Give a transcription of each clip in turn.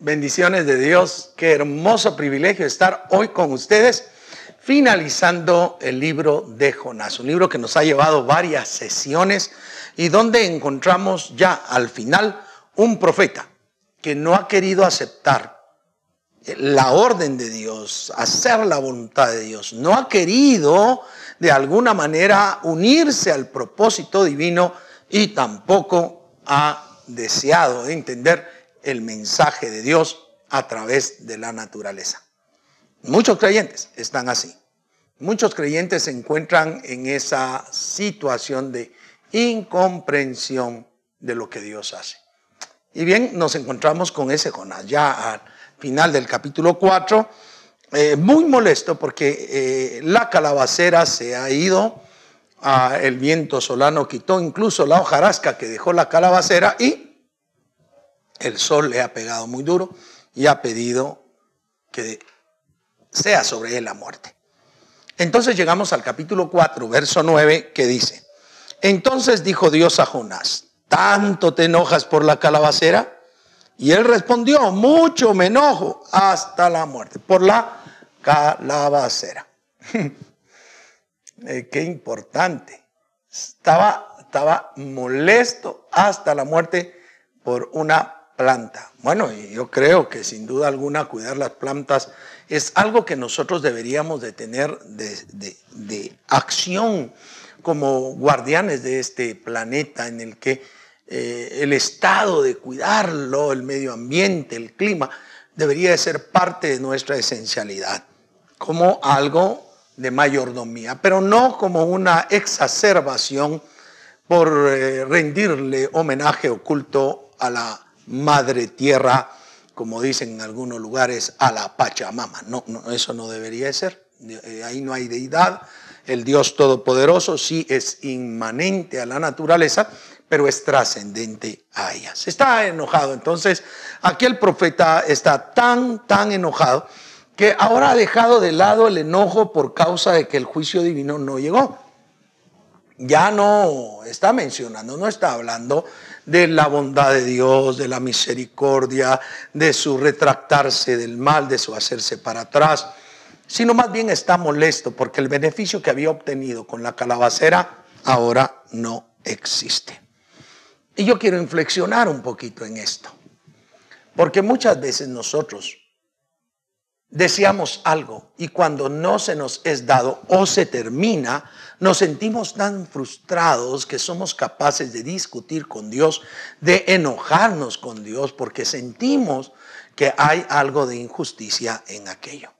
Bendiciones de Dios. Qué hermoso privilegio estar hoy con ustedes finalizando el libro de Jonás, un libro que nos ha llevado varias sesiones y donde encontramos ya al final un profeta que no ha querido aceptar la orden de Dios, hacer la voluntad de Dios, no ha querido de alguna manera unirse al propósito divino y tampoco ha deseado entender el mensaje de Dios a través de la naturaleza. Muchos creyentes están así. Muchos creyentes se encuentran en esa situación de incomprensión de lo que Dios hace. Y bien, nos encontramos con ese Jonás, ya al final del capítulo 4, eh, muy molesto porque eh, la calabacera se ha ido, el viento solano quitó incluso la hojarasca que dejó la calabacera y el sol le ha pegado muy duro y ha pedido que sea sobre él la muerte. Entonces llegamos al capítulo 4, verso 9, que dice, entonces dijo Dios a Jonás, ¿tanto te enojas por la calabacera? Y él respondió, mucho me enojo hasta la muerte, por la calabacera. Eh, qué importante. Estaba, estaba molesto hasta la muerte por una planta. Bueno, yo creo que sin duda alguna cuidar las plantas es algo que nosotros deberíamos de tener de, acción como guardianes de este planeta en el que eh, el estado de cuidarlo, el medio ambiente, el clima, debería de ser parte de nuestra esencialidad, como algo de mayordomía, pero no como una exacerbación por eh, rendirle homenaje oculto a la madre tierra, como dicen en algunos lugares, a la Pachamama. No, no eso no debería ser. Eh, ahí no hay deidad. El Dios Todopoderoso sí es inmanente a la naturaleza, pero es trascendente a ella. Se está enojado. Entonces, aquí el profeta está tan, tan enojado que ahora ha dejado de lado el enojo por causa de que el juicio divino no llegó. Ya no está mencionando, no está hablando de la bondad de Dios, de la misericordia, de su retractarse del mal, de su hacerse para atrás, sino más bien está molesto porque el beneficio que había obtenido con la calabacera ahora no existe. Y yo quiero inflexionar un poquito en esto, porque muchas veces nosotros deseamos algo y cuando no se nos es dado o se termina, nos sentimos tan frustrados que somos capaces de discutir con Dios, de enojarnos con Dios porque sentimos que hay algo de injusticia en aquello.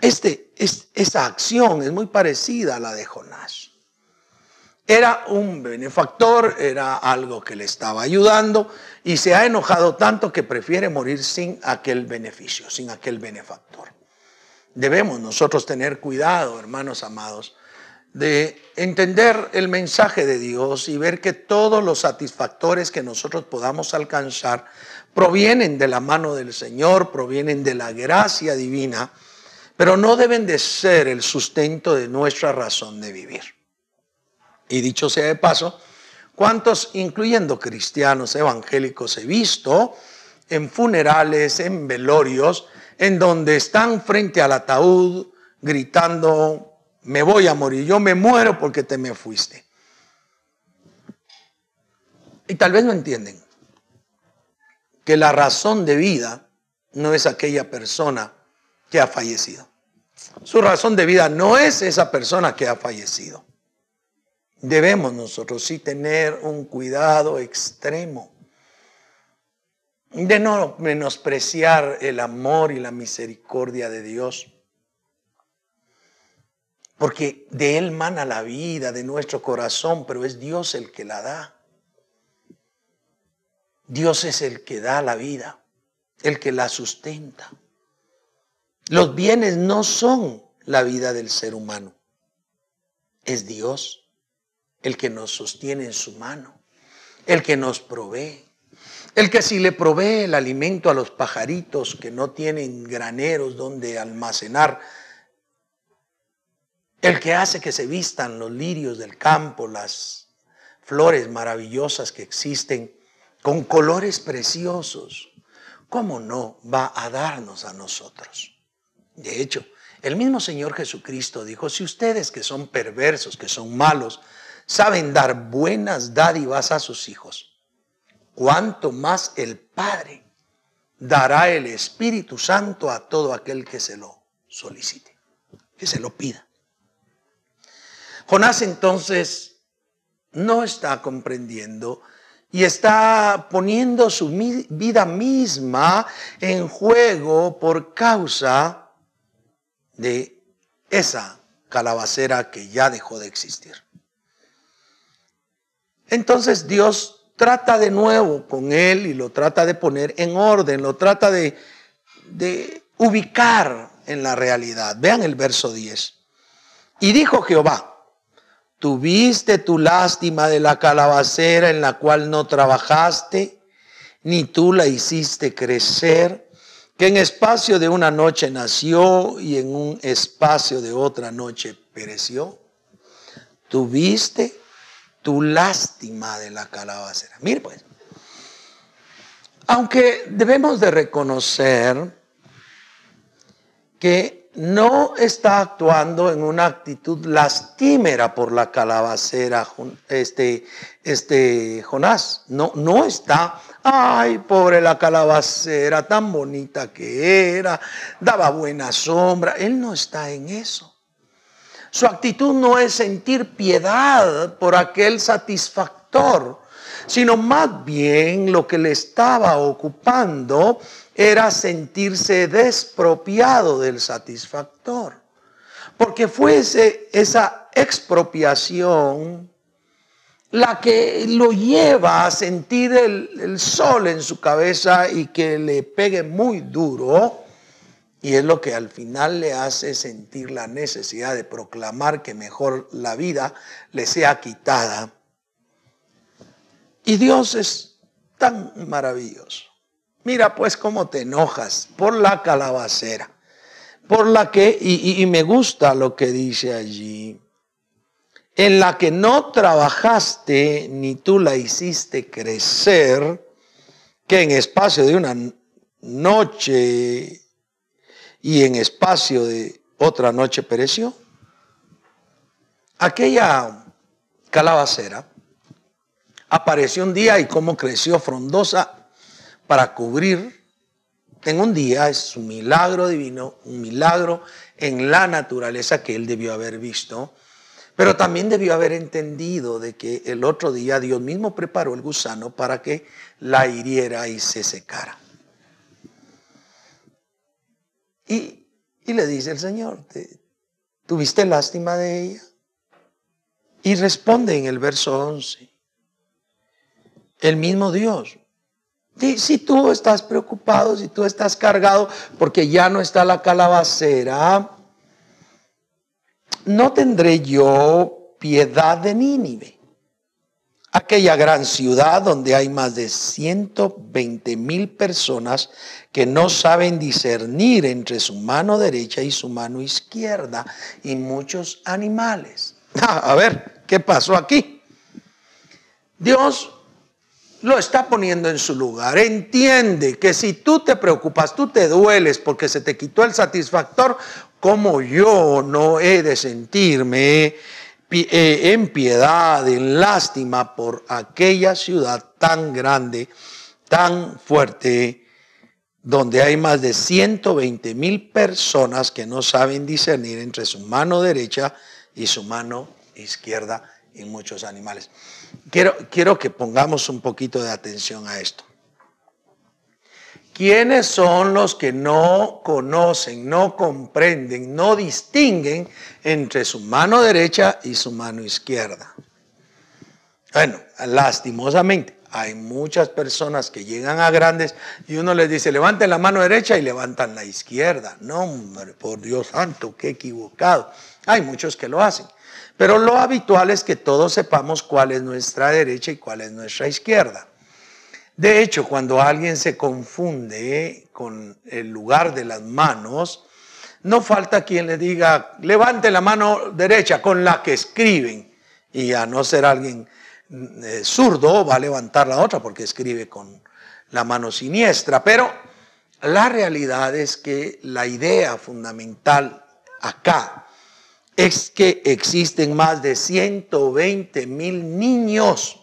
Este, es, esa acción es muy parecida a la de Jonás. Era un benefactor, era algo que le estaba ayudando y se ha enojado tanto que prefiere morir sin aquel beneficio, sin aquel benefactor. Debemos nosotros tener cuidado, hermanos amados, de entender el mensaje de Dios y ver que todos los satisfactores que nosotros podamos alcanzar provienen de la mano del Señor, provienen de la gracia divina, pero no deben de ser el sustento de nuestra razón de vivir. Y dicho sea de paso, ¿cuántos, incluyendo cristianos evangélicos, he visto en funerales, en velorios, en donde están frente al ataúd gritando, me voy a morir, yo me muero porque te me fuiste? Y tal vez no entienden que la razón de vida no es aquella persona que ha fallecido. Su razón de vida no es esa persona que ha fallecido debemos nosotros sí tener un cuidado extremo de no menospreciar el amor y la misericordia de Dios. Porque de Él mana la vida, de nuestro corazón, pero es Dios el que la da. Dios es el que da la vida, el que la sustenta. Los bienes no son la vida del ser humano, es Dios el que nos sostiene en su mano, el que nos provee, el que si le provee el alimento a los pajaritos que no tienen graneros donde almacenar, el que hace que se vistan los lirios del campo, las flores maravillosas que existen, con colores preciosos, ¿cómo no va a darnos a nosotros? De hecho, el mismo Señor Jesucristo dijo, si ustedes que son perversos, que son malos, saben dar buenas dádivas a sus hijos, cuánto más el Padre dará el Espíritu Santo a todo aquel que se lo solicite, que se lo pida. Jonás entonces no está comprendiendo y está poniendo su vida misma en juego por causa de esa calabacera que ya dejó de existir. Entonces Dios trata de nuevo con él y lo trata de poner en orden, lo trata de, de ubicar en la realidad. Vean el verso 10. Y dijo Jehová, ¿Tuviste tu lástima de la calabacera en la cual no trabajaste, ni tú la hiciste crecer, que en espacio de una noche nació y en un espacio de otra noche pereció? ¿Tuviste tu lástima de la calabacera? Mire pues, aunque debemos de reconocer que no está actuando en una actitud lastimera por la calabacera, este, este Jonás. No, no está, ay, pobre la calabacera, tan bonita que era, daba buena sombra. Él no está en eso. Su actitud no es sentir piedad por aquel satisfactor, sino más bien lo que le estaba ocupando era sentirse despropiado del satisfactor. Porque fuese esa expropiación la que lo lleva a sentir el, el, sol en su cabeza y que le pegue muy duro. Y es lo que al final le hace sentir la necesidad de proclamar que mejor la vida le sea quitada. Y Dios es tan maravilloso Mira pues cómo te enojas por la calabacera, por la que, y, me gusta lo que dice allí, en la que no trabajaste ni tú la hiciste crecer, que en espacio de una noche y en espacio de otra noche pereció. Aquella calabacera apareció un día y cómo creció frondosa para cubrir en un día es un milagro divino, un milagro en la naturaleza que él debió haber visto, pero también debió haber entendido de que el otro día Dios mismo preparó el gusano para que la hiriera y se secara. Y, y le dice el Señor, ¿tuviste lástima de ella? Y responde en el verso 11, el mismo Dios, si tú estás preocupado, si tú estás cargado porque ya no está la calabacera, no tendré yo piedad de Nínive, aquella gran ciudad donde hay más de 120 mil personas que no saben discernir entre su mano derecha y su mano izquierda y muchos animales. a ver, ¿qué pasó aquí? Dios lo está poniendo en su lugar. Entiende que si tú te preocupas, tú te dueles porque se te quitó el satisfactor, como yo no he de sentirme eh, en piedad, en lástima por aquella ciudad tan grande, tan fuerte, donde hay más de 120 mil personas que no saben discernir entre su mano derecha y su mano izquierda y muchos animales. Quiero, quiero que pongamos un poquito de atención a esto. ¿Quiénes son los que no conocen, no comprenden, no distinguen entre su mano derecha y su mano izquierda? Bueno, lastimosamente, hay muchas personas que llegan a grandes y uno les dice, levanten la mano derecha y levantan la izquierda. No, hombre, por Dios santo, qué equivocado. Hay muchos que lo hacen. Pero lo habitual es que todos sepamos cuál es nuestra derecha y cuál es nuestra izquierda. De hecho, cuando alguien se confunde con el lugar de las manos, no falta quien le diga, levante la mano derecha con la que escriben. Y a no ser alguien eh, zurdo, va a levantar la otra porque escribe con la mano siniestra. Pero La realidad es que la idea fundamental acá es que existen más de 120 mil niños.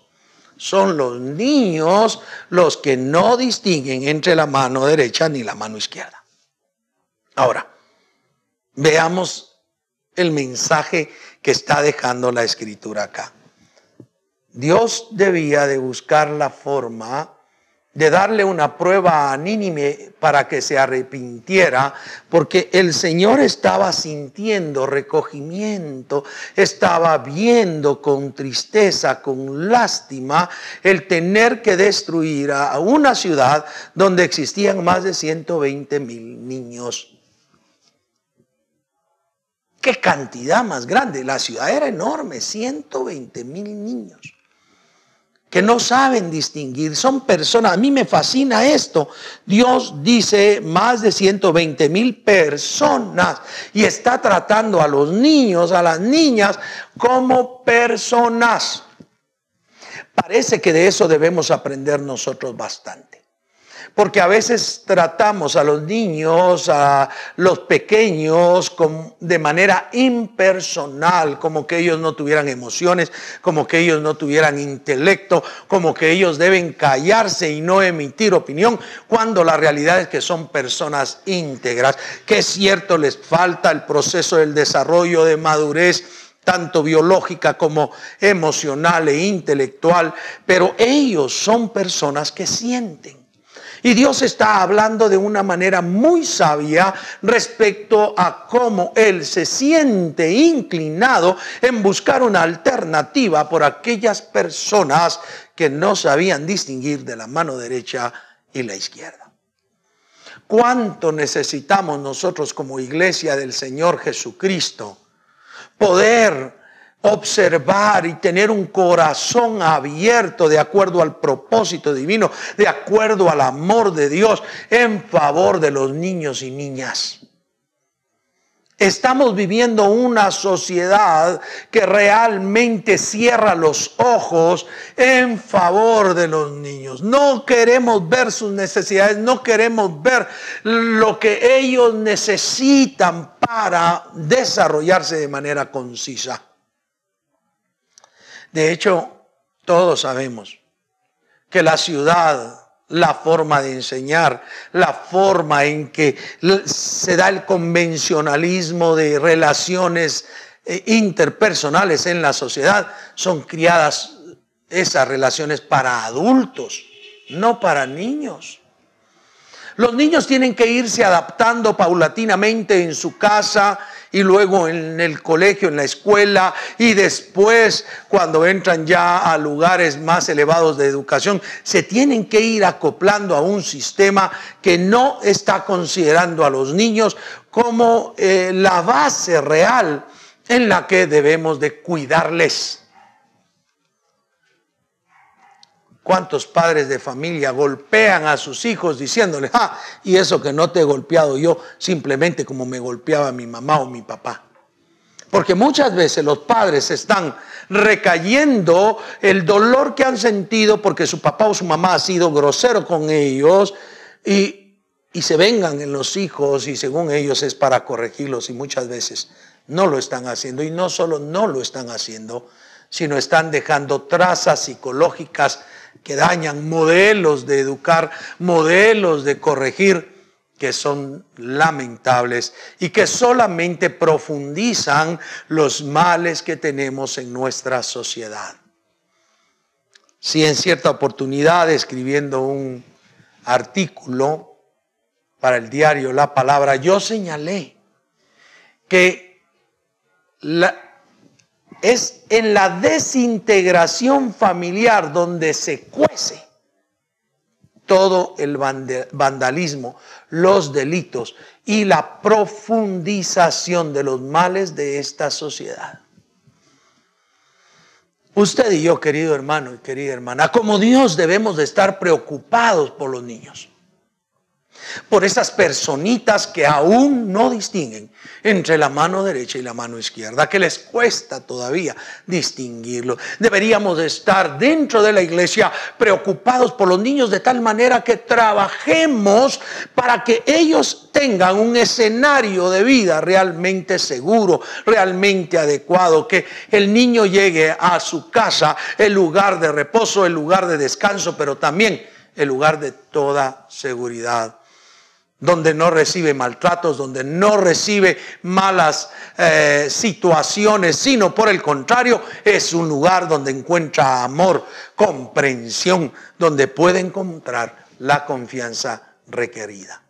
Son los niños los que no distinguen entre la mano derecha ni la mano izquierda. Ahora, veamos el mensaje que está dejando la escritura acá. Dios debía de buscar la forma de darle una prueba a Nínive para que se arrepintiera, porque el Señor estaba sintiendo recogimiento, estaba viendo con tristeza, con lástima, el tener que destruir a una ciudad donde existían más de 120 mil niños. Qué cantidad más grande, la ciudad era enorme, 120 mil niños que no saben distinguir, son personas, a mí me fascina esto, Dios dice más de 120 mil personas y está tratando a los niños, a las niñas como personas. Parece que de eso debemos aprender nosotros bastante. Porque a veces tratamos a los niños, a los pequeños, de manera impersonal, como que ellos no tuvieran emociones, como que ellos no tuvieran intelecto, como que ellos deben callarse y no emitir opinión, cuando la realidad es que son personas íntegras, que es cierto, les falta el proceso del desarrollo de madurez tanto biológica como emocional e intelectual, pero ellos son personas que sienten. Y Dios está hablando de una manera muy sabia respecto a cómo Él se siente inclinado en buscar una alternativa por aquellas personas que no sabían distinguir de la mano derecha y la izquierda. ¿Cuánto necesitamos nosotros como iglesia del Señor Jesucristo poder observar y tener un corazón abierto de acuerdo al propósito divino, de acuerdo al amor de Dios en favor de los niños y niñas. Estamos viviendo una sociedad que realmente cierra los ojos en favor de los niños. No queremos ver sus necesidades, no queremos ver lo que ellos necesitan para desarrollarse de manera concisa. De hecho, todos sabemos que la ciudad, la forma de enseñar, la forma en que se da el convencionalismo de relaciones eh, interpersonales en la sociedad, son criadas esas relaciones para adultos, no para niños. Los niños tienen que irse adaptando paulatinamente en su casa, y luego en el colegio, en la escuela y después cuando entran ya a lugares más elevados de educación, se tienen que ir acoplando a un sistema que no está considerando a los niños como eh, la base real en la que debemos de cuidarles. ¿Cuántos padres de familia golpean a sus hijos diciéndoles, ah, y eso que no te he golpeado yo simplemente como me golpeaba mi mamá o mi papá? Porque muchas veces los padres están recayendo el dolor que han sentido porque su papá o su mamá ha sido grosero con ellos y, y se vengan en los hijos y según ellos es para corregirlos y muchas veces no lo están haciendo y no solo no lo están haciendo, sino están dejando trazas psicológicas que dañan, modelos de educar, modelos de corregir, que son lamentables y que solamente profundizan los males que tenemos en nuestra sociedad. Si en cierta oportunidad, escribiendo un artículo para el diario La Palabra, yo señalé que la, es en la desintegración familiar donde se cuece todo el vandalismo, los delitos y la profundización de los males de esta sociedad. Usted y yo, querido hermano y querida hermana, como Dios debemos de estar preocupados por los niños. Por esas personitas que aún no distinguen entre la mano derecha y la mano izquierda, que les cuesta todavía distinguirlo. Deberíamos estar dentro de la iglesia preocupados por los niños de tal manera que trabajemos para que ellos tengan un escenario de vida realmente seguro, realmente adecuado, que el niño llegue a su casa, el lugar de reposo, el lugar de descanso, pero también el lugar de toda seguridad donde no recibe maltratos, donde no recibe malas eh, situaciones, sino por el contrario, es un lugar donde encuentra amor, comprensión, donde puede encontrar la confianza requerida.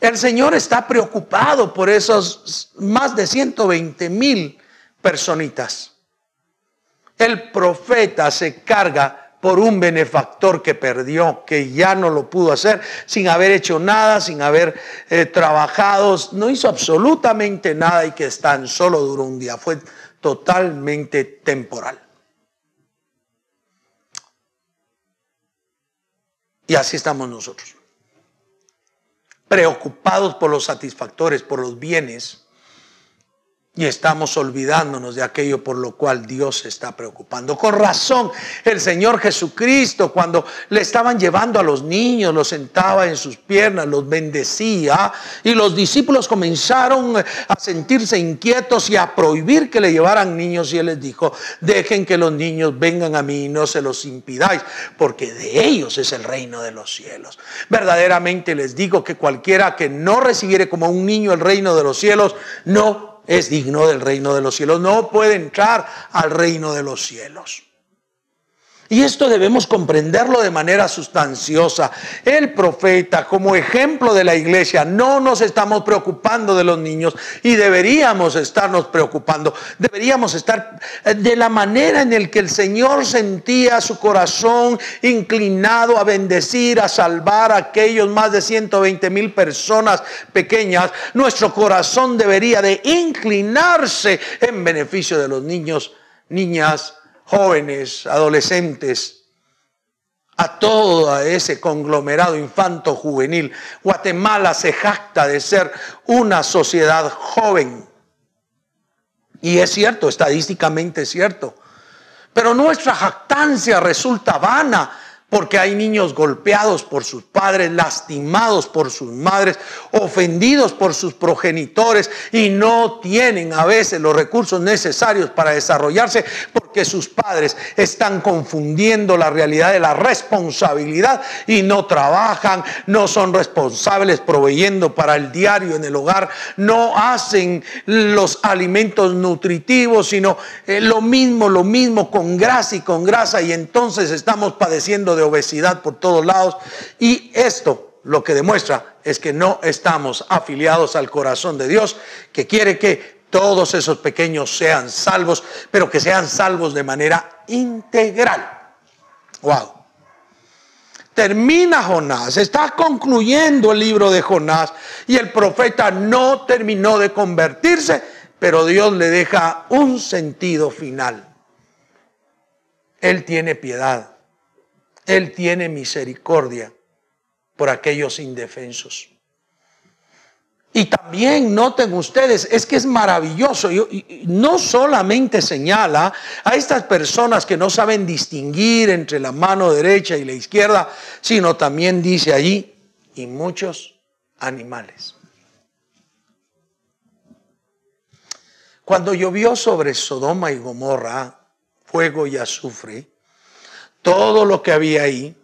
El Señor está preocupado por esos más de 120 mil personitas. El profeta se carga por un benefactor que perdió, que ya no lo pudo hacer, sin haber hecho nada, sin haber eh, trabajado, no hizo absolutamente nada y que tan solo duró un día, fue totalmente temporal. Y así estamos nosotros, preocupados por los satisfactores, por los bienes, y estamos olvidándonos de aquello por lo cual Dios se está preocupando. Con razón, el Señor Jesucristo, cuando le estaban llevando a los niños, los sentaba en sus piernas, los bendecía, y los discípulos comenzaron a sentirse inquietos y a prohibir que le llevaran niños, y Él les dijo, dejen que los niños vengan a mí y no se los impidáis, porque de ellos es el reino de los cielos. Verdaderamente les digo que cualquiera que no recibiere como un niño el reino de los cielos, no es digno del reino de los cielos. No puede entrar al reino de los cielos. Y esto debemos comprenderlo de manera sustanciosa. El profeta, como ejemplo de la iglesia, no nos estamos preocupando de los niños y deberíamos estarnos preocupando. Deberíamos estar eh, de la manera en el que el Señor sentía su corazón inclinado a bendecir, a salvar a aquellos más de 120 mil personas pequeñas. Nuestro corazón debería de inclinarse en beneficio de los niños, niñas, jóvenes, adolescentes, a todo ese conglomerado infanto juvenil. Guatemala se jacta de ser una sociedad joven. Y es cierto, estadísticamente es cierto. Pero nuestra jactancia resulta vana porque hay niños golpeados por sus padres, lastimados por sus madres, ofendidos por sus progenitores y no tienen a veces los recursos necesarios para desarrollarse porque sus padres están confundiendo la realidad de la responsabilidad y no trabajan, no son responsables proveyendo para el diario en el hogar, no hacen los alimentos nutritivos, sino eh, lo mismo, lo mismo con grasa y con grasa y entonces estamos padeciendo de obesidad por todos lados. Y esto lo que demuestra es que no estamos afiliados al corazón de Dios, que quiere que todos esos pequeños sean salvos, pero que sean salvos de manera integral. Wow. Termina Jonás, está concluyendo el libro de Jonás y el profeta no terminó de convertirse, pero Dios le deja un sentido final. Él tiene piedad. Él tiene misericordia por aquellos indefensos. Y también noten ustedes, es que es maravilloso, no solamente señala a estas personas que no saben distinguir entre la mano derecha y la izquierda, sino también dice allí, y muchos animales. Cuando llovió sobre Sodoma y Gomorra fuego y azufre, todo lo que había ahí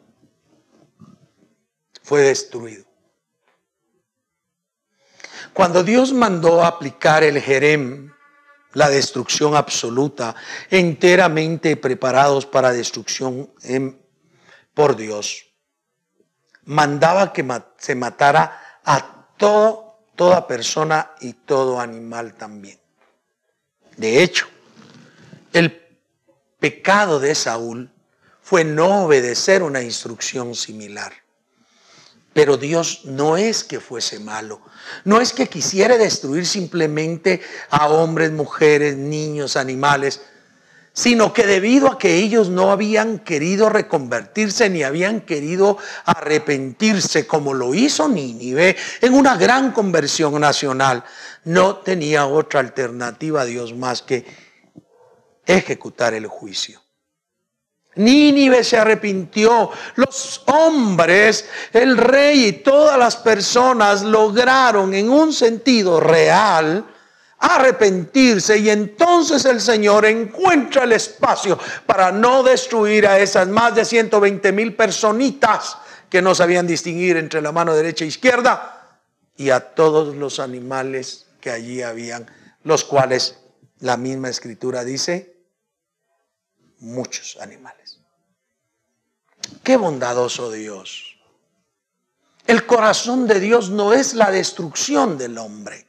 fue destruido. Cuando Dios mandó aplicar el Jerem, la destrucción absoluta, enteramente preparados para destrucción por Dios, mandaba que se matara a todo, toda persona y todo animal también. De hecho, el pecado de Saúl fue no obedecer una instrucción similar. Pero Dios no es que fuese malo, no es que quisiera destruir simplemente a hombres, mujeres, niños, animales, sino que debido a que ellos no habían querido reconvertirse ni habían querido arrepentirse como lo hizo Nínive en una gran conversión nacional, no tenía otra alternativa a Dios más que ejecutar el juicio. Nínive se arrepintió. Los hombres, el rey y todas las personas lograron en un sentido real arrepentirse y entonces el Señor encuentra el espacio para no destruir a esas más de 120 mil personitas que no sabían distinguir entre la mano derecha e izquierda y a todos los animales que allí habían, los cuales la misma escritura dice, muchos animales. Qué bondadoso Dios. El corazón de Dios no es la destrucción del hombre.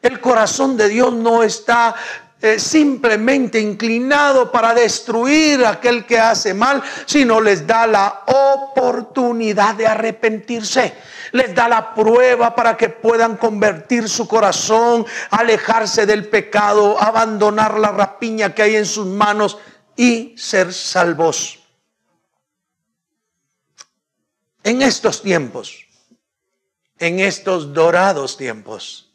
El corazón de Dios no está eh, simplemente inclinado para destruir a aquel que hace mal, sino les da la oportunidad de arrepentirse. Les da la prueba para que puedan convertir su corazón, alejarse del pecado, abandonar la rapiña que hay en sus manos y ser salvos. En estos tiempos, en estos dorados tiempos,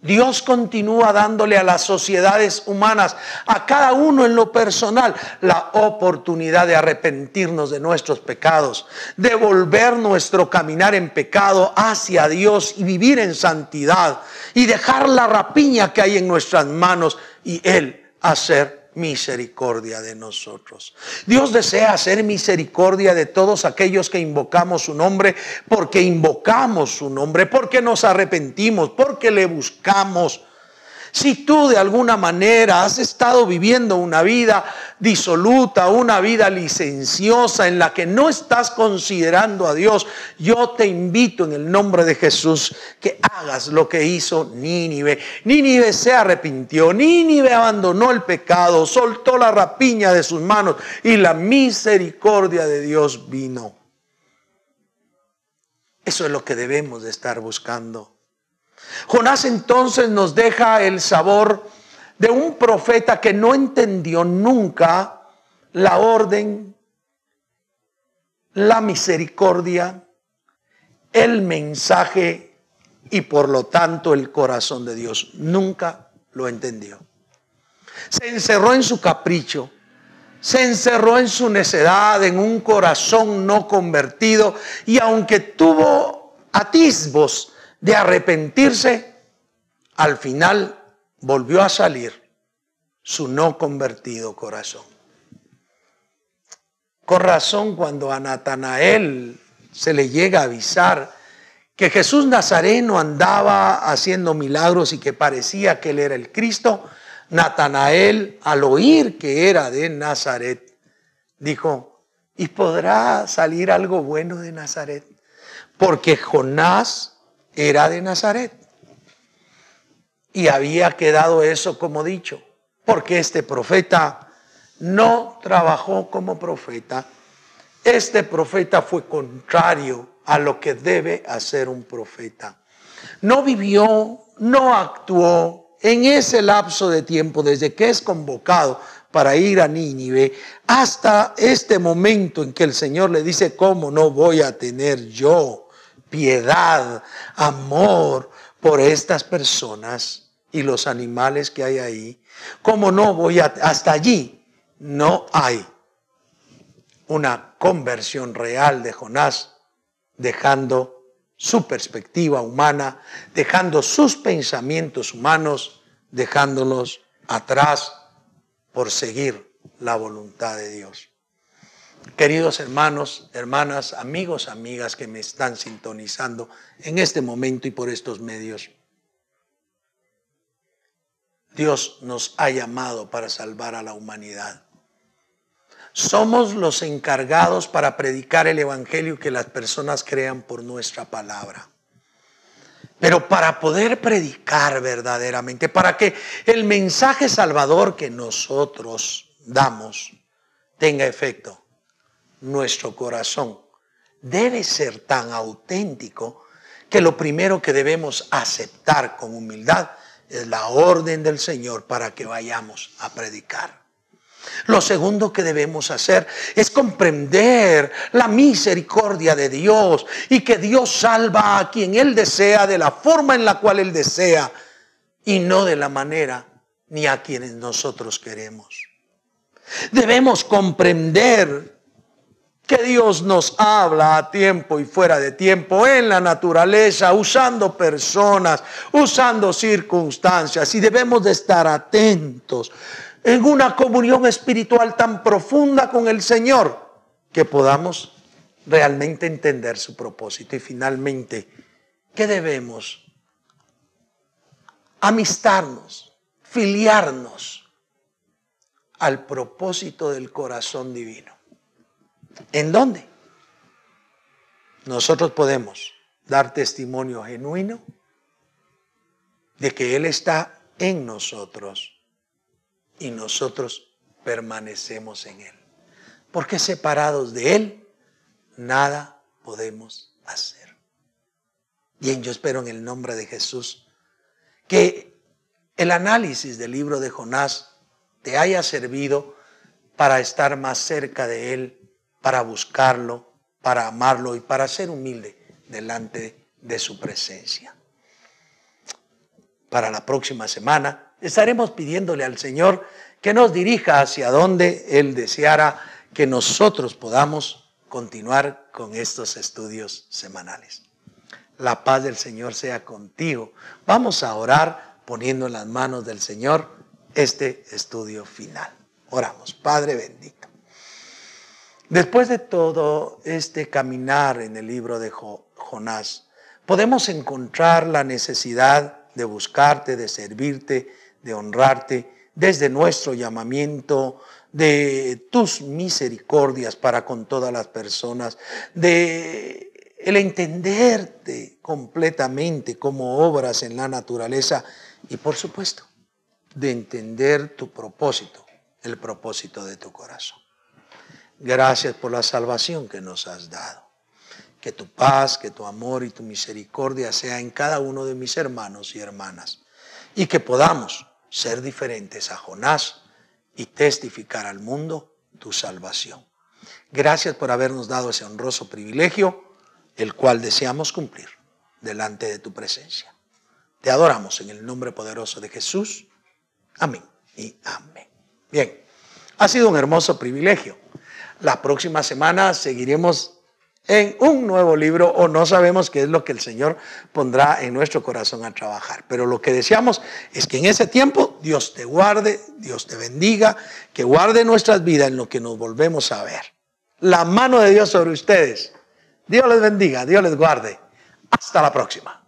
Dios continúa dándole a las sociedades humanas, a cada uno en lo personal, la oportunidad de arrepentirnos de nuestros pecados, de volver nuestro caminar en pecado hacia Dios y vivir en santidad y dejar la rapiña que hay en nuestras manos y Él hacer misericordia de nosotros. Dios desea hacer misericordia de todos aquellos que invocamos su nombre, porque invocamos su nombre, porque nos arrepentimos, porque le buscamos si tú de alguna manera has estado viviendo una vida disoluta, una vida licenciosa en la que no estás considerando a Dios, yo te invito en el nombre de Jesús que hagas lo que hizo Nínive. Nínive se arrepintió, Nínive abandonó el pecado, soltó la rapiña de sus manos y la misericordia de Dios vino. Eso es lo que debemos de estar buscando. Jonás entonces nos deja el sabor de un profeta que no entendió nunca la orden, la misericordia, el mensaje y por lo tanto el corazón de Dios. Nunca lo entendió. Se encerró en su capricho, se encerró en su necedad, en un corazón no convertido y aunque tuvo atisbos de arrepentirse, al final volvió a salir su no convertido corazón. Con razón cuando a Natanael se le llega a avisar que Jesús Nazareno andaba haciendo milagros y que parecía que él era el Cristo, Natanael, al oír que era de Nazaret, dijo, ¿y podrá salir algo bueno de Nazaret? Porque Jonás era de Nazaret. Y había quedado eso como dicho, porque este profeta no trabajó como profeta. Este profeta fue contrario a lo que debe hacer un profeta. No vivió, no actuó en ese lapso de tiempo desde que es convocado para ir a Nínive hasta este momento en que el Señor le dice, ¿cómo no voy a tener yo piedad, amor por estas personas y los animales que hay ahí, como no voy a, hasta allí, no hay una conversión real de Jonás, dejando su perspectiva humana, dejando sus pensamientos humanos, dejándolos atrás por seguir la voluntad de Dios. Queridos hermanos, hermanas, amigos, amigas que me están sintonizando en este momento y por estos medios, Dios nos ha llamado para salvar a la humanidad. Somos los encargados para predicar el Evangelio que las personas crean por nuestra palabra. Pero para poder predicar verdaderamente, para que el mensaje salvador que nosotros damos tenga efecto, nuestro corazón debe ser tan auténtico que lo primero que debemos aceptar con humildad es la orden del Señor para que vayamos a predicar. Lo segundo que debemos hacer es comprender la misericordia de Dios y que Dios salva a quien Él desea de la forma en la cual Él desea y no de la manera ni a quienes nosotros queremos. Debemos comprender que Dios nos habla a tiempo y fuera de tiempo en la naturaleza, usando personas, usando circunstancias y debemos de estar atentos en una comunión espiritual tan profunda con el Señor que podamos realmente entender su propósito. Y finalmente, ¿qué debemos? Amistarnos, filiarnos al propósito del corazón divino. ¿En dónde? Nosotros podemos dar testimonio genuino de que Él está en nosotros y nosotros permanecemos en Él. Porque separados de Él, nada podemos hacer. Bien, yo espero en el nombre de Jesús que el análisis del libro de Jonás te haya servido para estar más cerca de Él para buscarlo, para amarlo y para ser humilde delante de su presencia. Para la próxima semana estaremos pidiéndole al Señor que nos dirija hacia donde Él deseara que nosotros podamos continuar con estos estudios semanales. La paz del Señor sea contigo. Vamos a orar poniendo en las manos del Señor este estudio final. Oramos, Padre bendito. Después de todo este caminar en el libro de Jonás, podemos encontrar la necesidad de buscarte, de servirte, de honrarte, desde nuestro llamamiento, de tus misericordias para con todas las personas, de el entenderte completamente como obras en la naturaleza y por supuesto de entender tu propósito, el propósito de tu corazón. Gracias por la salvación que nos has dado. Que tu paz, que tu amor y tu misericordia sea en cada uno de mis hermanos y hermanas. Y que podamos ser diferentes a Jonás y testificar al mundo tu salvación. Gracias por habernos dado ese honroso privilegio, el cual deseamos cumplir delante de tu presencia. Te adoramos en el nombre poderoso de Jesús. Amén y amén. Bien, ha sido un hermoso privilegio la próxima semana seguiremos en un nuevo libro o no sabemos qué es lo que el Señor pondrá en nuestro corazón a trabajar. Pero lo que deseamos es que en ese tiempo Dios te guarde, Dios te bendiga, que guarde nuestras vidas en lo que nos volvemos a ver. La mano de Dios sobre ustedes. Dios les bendiga, Dios les guarde. Hasta la próxima.